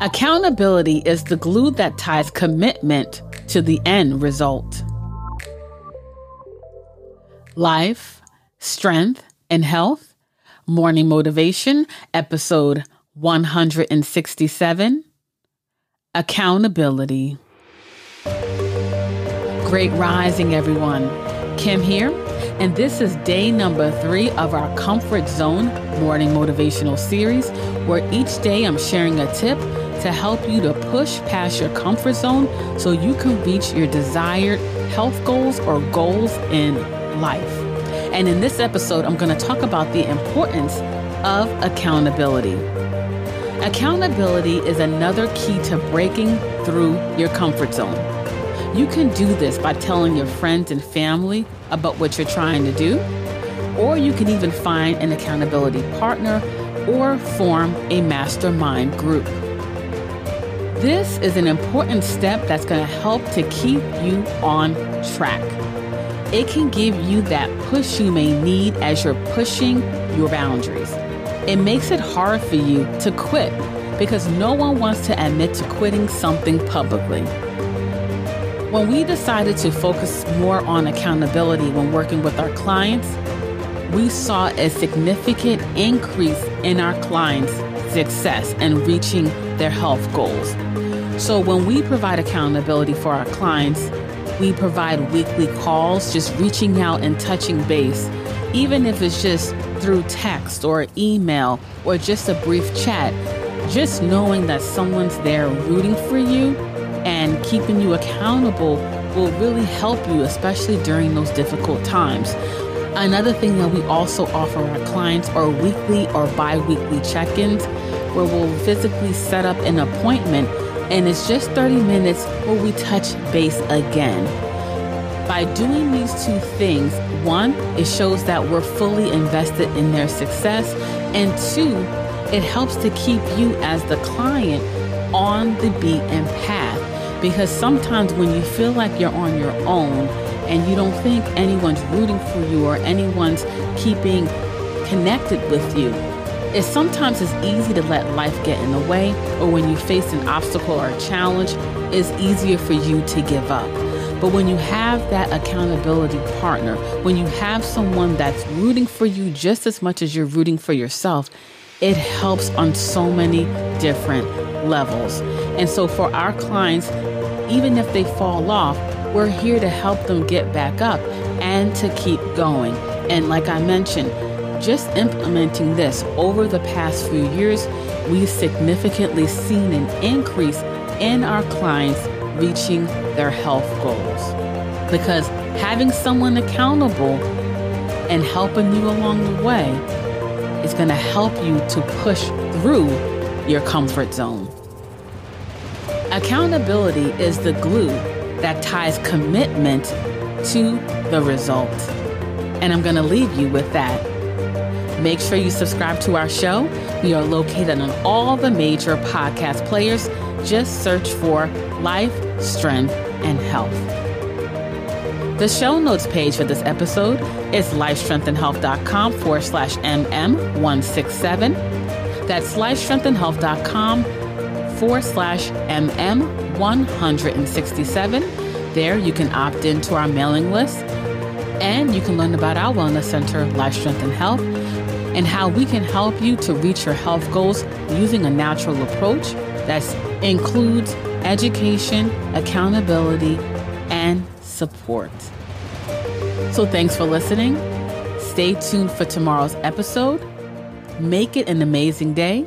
Accountability is the glue that ties commitment to the end result. Life, strength, and health. Morning Motivation, episode 167. Accountability. Great rising, everyone. Kim here, and this is day number three of our Comfort Zone Morning Motivational Series, where each day I'm sharing a tip to help you to push past your comfort zone so you can reach your desired health goals or goals in life. And in this episode, I'm going to talk about the importance of accountability. Accountability is another key to breaking through your comfort zone. You can do this by telling your friends and family about what you're trying to do, or you can even find an accountability partner or form a mastermind group. This is an important step that's going to help to keep you on track. It can give you that push you may need as you're pushing your boundaries. It makes it hard for you to quit because no one wants to admit to quitting something publicly. When we decided to focus more on accountability when working with our clients, we saw a significant increase in our clients' success and reaching their health goals. So, when we provide accountability for our clients, we provide weekly calls, just reaching out and touching base, even if it's just through text or email or just a brief chat, just knowing that someone's there rooting for you and keeping you accountable will really help you, especially during those difficult times. Another thing that we also offer our clients are weekly or bi weekly check ins where we'll physically set up an appointment and it's just 30 minutes where we touch base again. By doing these two things, one, it shows that we're fully invested in their success, and two, it helps to keep you as the client on the beat and path. Because sometimes when you feel like you're on your own and you don't think anyone's rooting for you or anyone's keeping connected with you, it sometimes is easy to let life get in the way, or when you face an obstacle or a challenge, it's easier for you to give up. But when you have that accountability partner, when you have someone that's rooting for you just as much as you're rooting for yourself, it helps on so many different levels. And so for our clients, even if they fall off, we're here to help them get back up and to keep going. And like I mentioned, just implementing this over the past few years, we've significantly seen an increase in our clients reaching their health goals. Because having someone accountable and helping you along the way is going to help you to push through your comfort zone. Accountability is the glue that ties commitment to the result. And I'm going to leave you with that. Make sure you subscribe to our show. We are located on all the major podcast players. Just search for Life, Strength, and Health. The show notes page for this episode is lifestrengthandhealth.com forward slash MM167. That's lifestrengthandhealth.com forward slash MM167. There you can opt into our mailing list and you can learn about our wellness center, Life Strength and Health, and how we can help you to reach your health goals using a natural approach that includes education, accountability, and support. So, thanks for listening. Stay tuned for tomorrow's episode. Make it an amazing day.